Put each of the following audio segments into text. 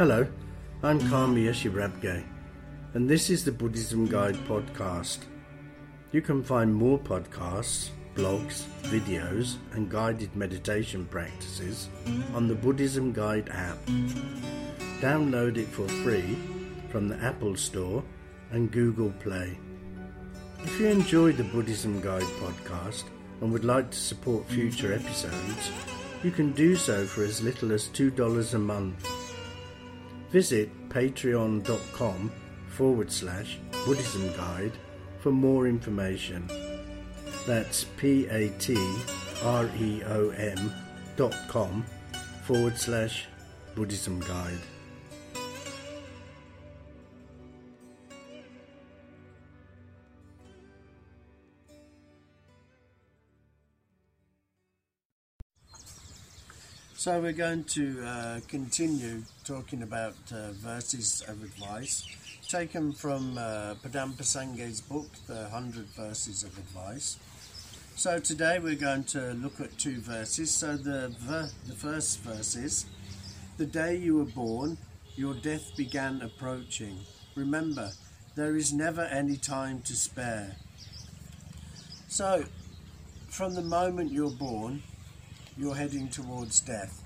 Hello, I'm Kami Rabge, and this is the Buddhism Guide podcast. You can find more podcasts, blogs, videos, and guided meditation practices on the Buddhism Guide app. Download it for free from the Apple Store and Google Play. If you enjoy the Buddhism Guide podcast and would like to support future episodes, you can do so for as little as $2 a month. Visit patreon.com forward slash Buddhism Guide for more information. That's P A T R E O N dot com forward slash Buddhism Guide. So we're going to uh, continue talking about uh, verses of advice taken from uh, Padampa Sangye's book, The Hundred Verses of Advice. So today we're going to look at two verses. So the, the first verse is, The day you were born, your death began approaching. Remember, there is never any time to spare. So, from the moment you're born, you're heading towards death.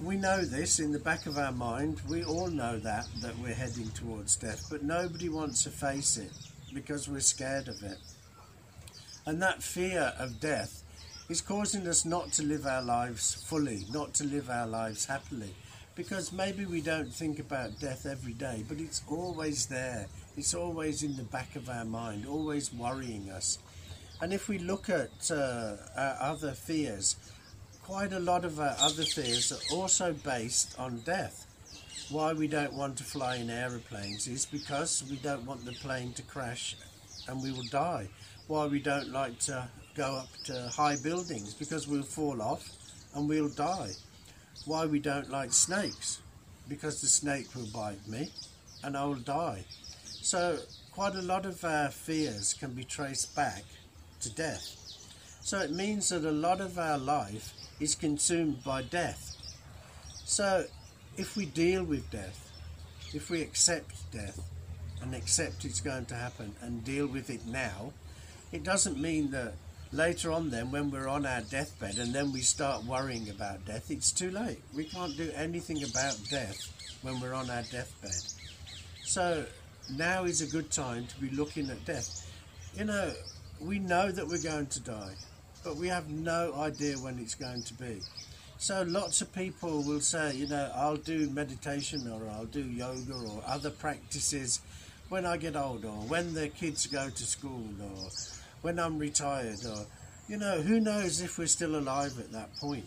We know this in the back of our mind. We all know that, that we're heading towards death, but nobody wants to face it because we're scared of it. And that fear of death is causing us not to live our lives fully, not to live our lives happily. Because maybe we don't think about death every day, but it's always there. It's always in the back of our mind, always worrying us. And if we look at uh, our other fears, quite a lot of our other fears are also based on death. Why we don't want to fly in aeroplanes is because we don't want the plane to crash and we will die. Why we don't like to go up to high buildings because we'll fall off and we'll die. Why we don't like snakes because the snake will bite me and I will die. So quite a lot of our fears can be traced back to death. So it means that a lot of our life is consumed by death. So, if we deal with death, if we accept death and accept it's going to happen and deal with it now, it doesn't mean that later on, then, when we're on our deathbed and then we start worrying about death, it's too late. We can't do anything about death when we're on our deathbed. So, now is a good time to be looking at death. You know, we know that we're going to die but we have no idea when it's going to be. So lots of people will say, you know, I'll do meditation or I'll do yoga or other practices when I get old or when the kids go to school or when I'm retired or, you know, who knows if we're still alive at that point.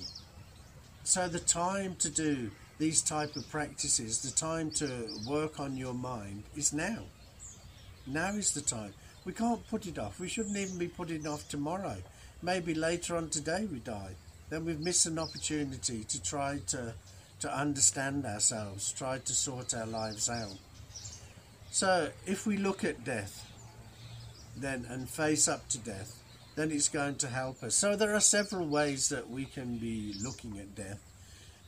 So the time to do these type of practices, the time to work on your mind is now. Now is the time. We can't put it off. We shouldn't even be putting off tomorrow maybe later on today we die, then we've missed an opportunity to try to, to understand ourselves, try to sort our lives out. So if we look at death then and face up to death, then it's going to help us. So there are several ways that we can be looking at death.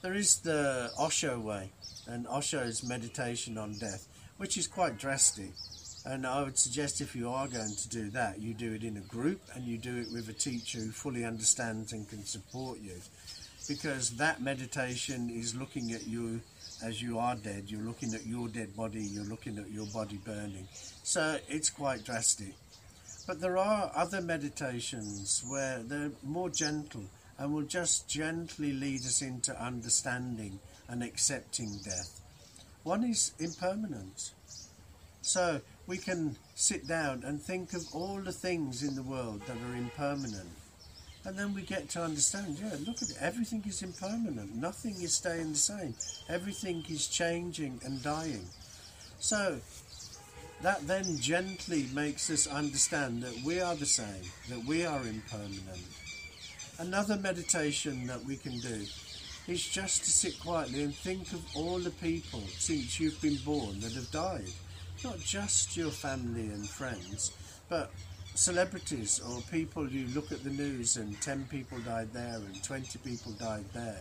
There is the Osho way, and Osho's meditation on death, which is quite drastic. And I would suggest if you are going to do that, you do it in a group and you do it with a teacher who fully understands and can support you. Because that meditation is looking at you as you are dead, you're looking at your dead body, you're looking at your body burning. So it's quite drastic. But there are other meditations where they're more gentle and will just gently lead us into understanding and accepting death. One is impermanence. So we can sit down and think of all the things in the world that are impermanent. And then we get to understand, yeah, look at it, everything is impermanent. Nothing is staying the same. Everything is changing and dying. So that then gently makes us understand that we are the same, that we are impermanent. Another meditation that we can do is just to sit quietly and think of all the people since you've been born that have died not just your family and friends, but celebrities or people you look at the news and 10 people died there and 20 people died there.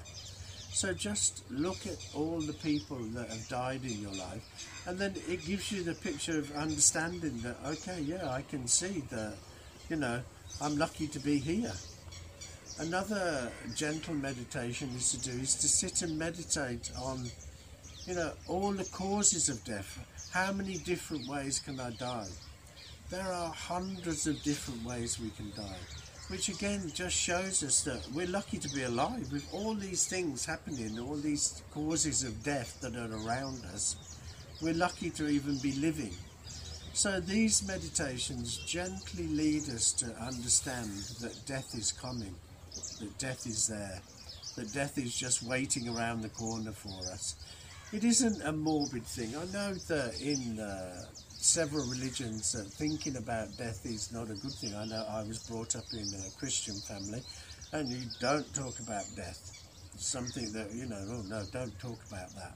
So just look at all the people that have died in your life, and then it gives you the picture of understanding that, okay, yeah, I can see that, you know, I'm lucky to be here. Another gentle meditation is to do is to sit and meditate on, you know, all the causes of death. How many different ways can I die? There are hundreds of different ways we can die which again just shows us that we're lucky to be alive with all these things happening, all these causes of death that are around us. We're lucky to even be living. So these meditations gently lead us to understand that death is coming, that death is there, that death is just waiting around the corner for us. It isn't a morbid thing. I know that in uh, several religions uh, thinking about death is not a good thing. I know I was brought up in a Christian family, and you don't talk about death. It's something that you know. Oh no, don't talk about that.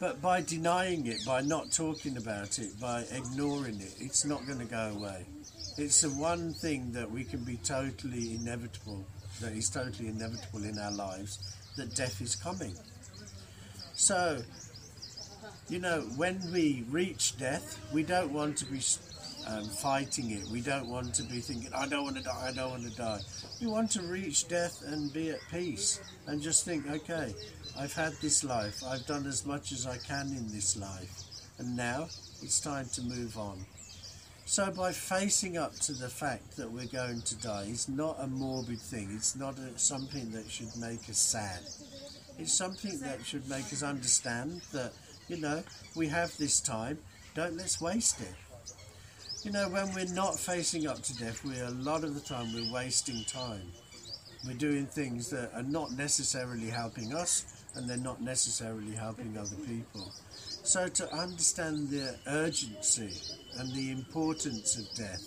But by denying it, by not talking about it, by ignoring it, it's not going to go away. It's the one thing that we can be totally inevitable, that is totally inevitable in our lives, that death is coming. So you know, when we reach death, we don't want to be um, fighting it. We don't want to be thinking, I don't want to die, I don't want to die. We want to reach death and be at peace and just think, okay, I've had this life, I've done as much as I can in this life, and now it's time to move on. So, by facing up to the fact that we're going to die, it's not a morbid thing, it's not a, something that should make us sad. It's something that should make us understand that you know, we have this time, don't let's waste it. You know, when we're not facing up to death, we a lot of the time we're wasting time. We're doing things that are not necessarily helping us and they're not necessarily helping other people. So to understand the urgency and the importance of death,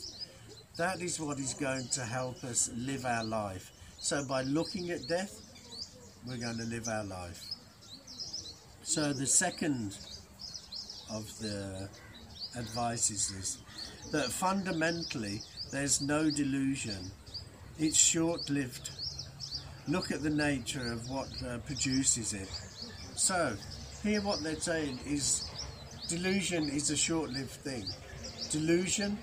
that is what is going to help us live our life. So by looking at death, we're going to live our life. So the second of the advice is this that fundamentally there's no delusion, it's short lived. Look at the nature of what uh, produces it. So, here what they're saying is delusion is a short lived thing. Delusion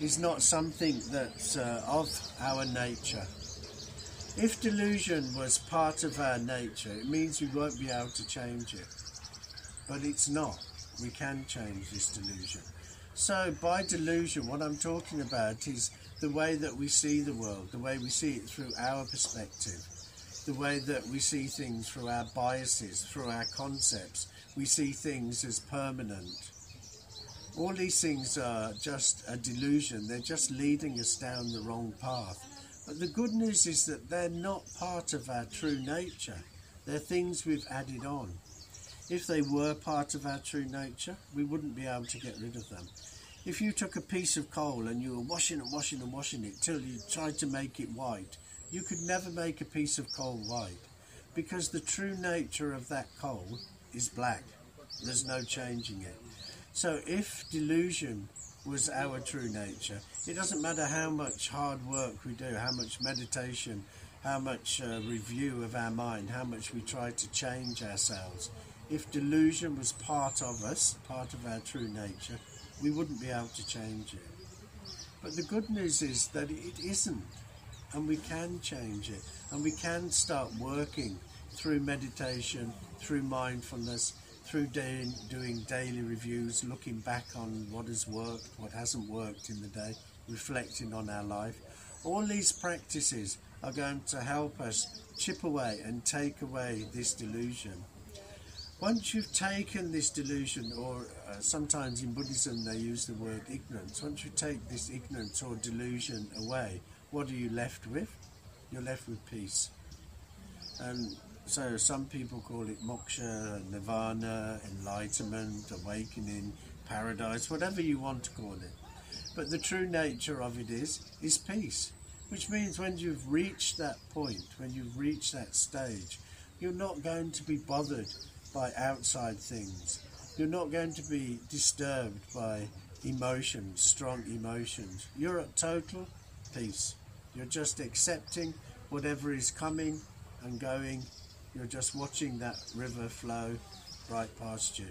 is not something that's uh, of our nature. If delusion was part of our nature, it means we won't be able to change it. But it's not. We can change this delusion. So, by delusion, what I'm talking about is the way that we see the world, the way we see it through our perspective, the way that we see things through our biases, through our concepts. We see things as permanent. All these things are just a delusion, they're just leading us down the wrong path. But the good news is that they're not part of our true nature, they're things we've added on. If they were part of our true nature, we wouldn't be able to get rid of them. If you took a piece of coal and you were washing and washing and washing it till you tried to make it white, you could never make a piece of coal white because the true nature of that coal is black. There's no changing it. So if delusion was our true nature, it doesn't matter how much hard work we do, how much meditation, how much uh, review of our mind, how much we try to change ourselves if delusion was part of us, part of our true nature, we wouldn't be able to change it. But the good news is that it isn't, and we can change it, and we can start working through meditation, through mindfulness, through doing, doing daily reviews, looking back on what has worked, what hasn't worked in the day, reflecting on our life. All these practices are going to help us chip away and take away this delusion. Once you've taken this delusion, or uh, sometimes in Buddhism they use the word ignorance, once you take this ignorance or delusion away, what are you left with? You're left with peace. And so some people call it moksha, nirvana, enlightenment, awakening, paradise, whatever you want to call it. But the true nature of it is, is peace. Which means when you've reached that point, when you've reached that stage, you're not going to be bothered by outside things. You're not going to be disturbed by emotions, strong emotions. You're at total peace. You're just accepting whatever is coming and going You're just watching that river flow right past you.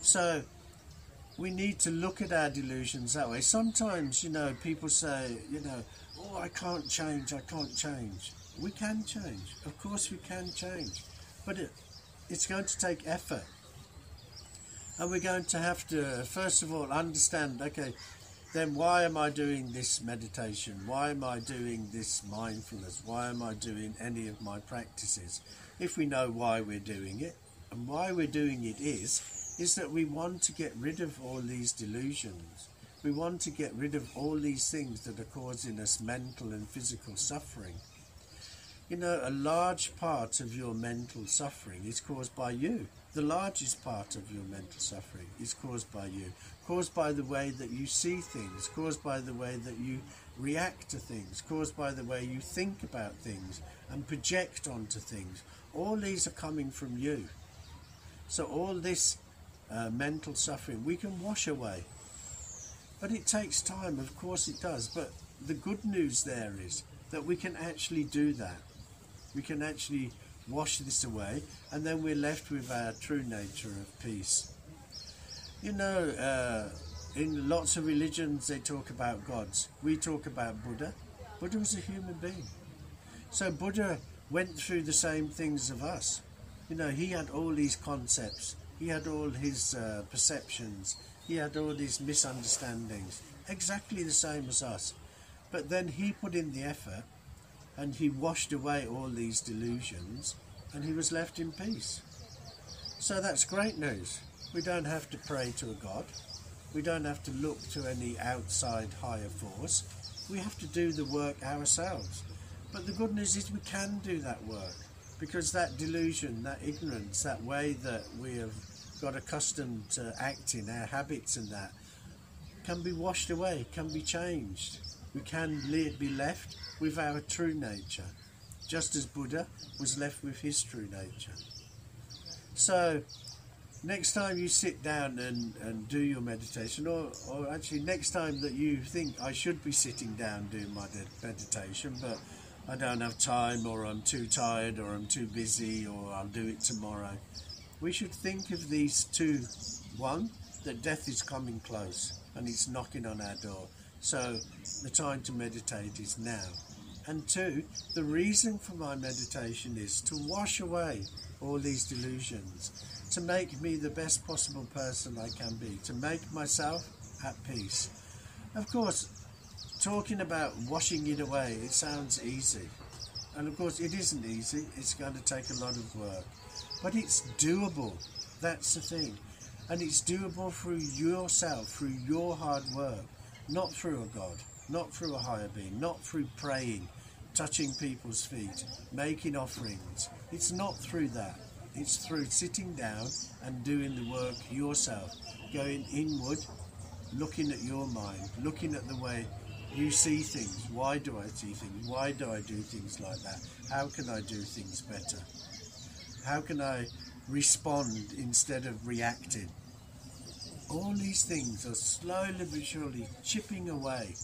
So we need to look at our delusions that way. Sometimes, you know, people say, you know, oh, I can't change, I can't change. We can change. Of course, we can change. But it, it's going to take effort. And we're going to have to, uh, first of all, understand okay, then why am I doing this meditation? Why am I doing this mindfulness? Why am I doing any of my practices? If we know why we're doing it, and why we're doing it is, is that we want to get rid of all these delusions. We want to get rid of all these things that are causing us mental and physical suffering. You know, a large part of your mental suffering is caused by you. The largest part of your mental suffering is caused by you, caused by the way that you see things, caused by the way that you react to things, caused by the way you think about things and project onto things. All these are coming from you. So all this uh, mental suffering we can wash away. But it takes time, of course it does. But the good news there is that we can actually do that. We can actually wash this away, and then we're left with our true nature of peace. You know, uh, in lots of religions they talk about gods. We talk about Buddha. Buddha was a human being. So Buddha went through the same things of us. You know, he had all these concepts, he had all his uh, perceptions, he had all these misunderstandings, exactly the same as us. But then he put in the effort and he washed away all these delusions and he was left in peace. So that's great news. We don't have to pray to a God. We don't have to look to any outside higher force. We have to do the work ourselves. But the good news is we can do that work because that delusion, that ignorance, that way that we have got accustomed to acting, our habits and that, can be washed away, can be changed. We can be left with our true nature, just as Buddha was left with his true nature. So, next time you sit down and, and do your meditation, or, or actually next time that you think I should be sitting down doing my meditation, but I don't have time, or I'm too tired, or I'm too busy, or I'll do it tomorrow. We should think of these two. One, that death is coming close and it's knocking on our door. So the time to meditate is now. And two, the reason for my meditation is to wash away all these delusions, to make me the best possible person I can be, to make myself at peace. Of course, talking about washing it away, it sounds easy. And of course, it isn't easy, it's going to take a lot of work. But it's doable. That's the thing. And it's doable through yourself, through your hard work, not through a God, not through a higher being, not through praying, touching people's feet, making offerings. It's not through that. It's through sitting down and doing the work yourself, going inward, looking at your mind, looking at the way you see things. Why do I see things? Why do I do things like that? How can I do things better? How can I respond instead of reacting? All these things are slowly but surely chipping away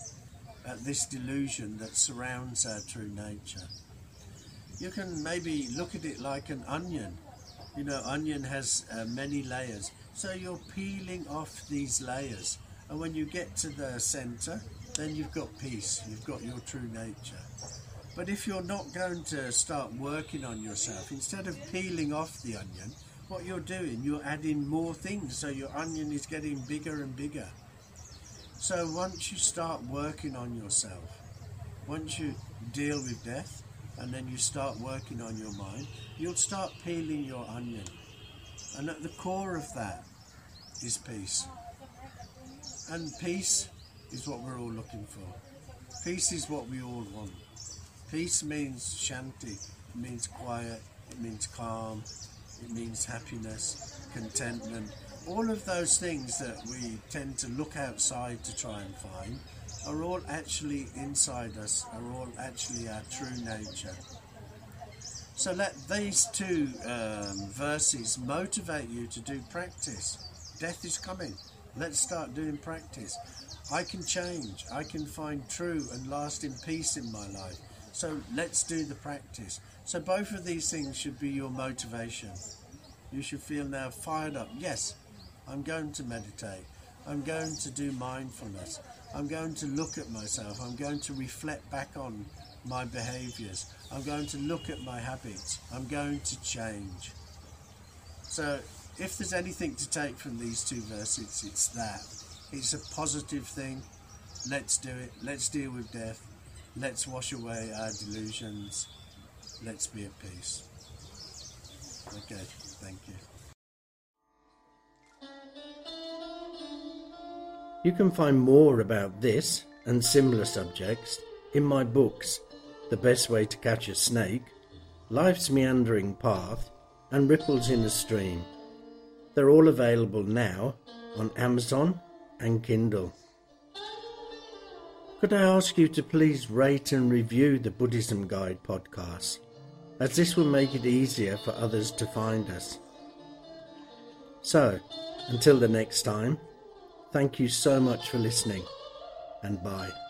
at this delusion that surrounds our true nature. You can maybe look at it like an onion. You know, onion has uh, many layers. So you're peeling off these layers. And when you get to the center, then you've got peace, you've got your true nature. But if you're not going to start working on yourself, instead of peeling off the onion, what you're doing, you're adding more things, so your onion is getting bigger and bigger. So once you start working on yourself, once you deal with death, and then you start working on your mind, you'll start peeling your onion. And at the core of that is peace. And peace is what we're all looking for. Peace is what we all want. Peace means shanti, it means quiet, it means calm, it means happiness, contentment. All of those things that we tend to look outside to try and find are all actually inside us, are all actually our true nature. So let these two um, verses motivate you to do practice. Death is coming. Let's start doing practice. I can change. I can find true and lasting peace in my life. So let's do the practice. So both of these things should be your motivation. You should feel now fired up. Yes, I'm going to meditate. I'm going to do mindfulness. I'm going to look at myself. I'm going to reflect back on my behaviors. I'm going to look at my habits. I'm going to change. So, if there's anything to take from these two verses, it's that. It's a positive thing. Let's do it. Let's deal with death. Let's wash away our delusions. Let's be at peace. Okay, thank you. You can find more about this and similar subjects in my books The Best Way to Catch a Snake, Life's Meandering Path, and Ripples in a Stream. They're all available now on Amazon and Kindle. Could I ask you to please rate and review the Buddhism Guide podcast, as this will make it easier for others to find us. So, until the next time, thank you so much for listening, and bye.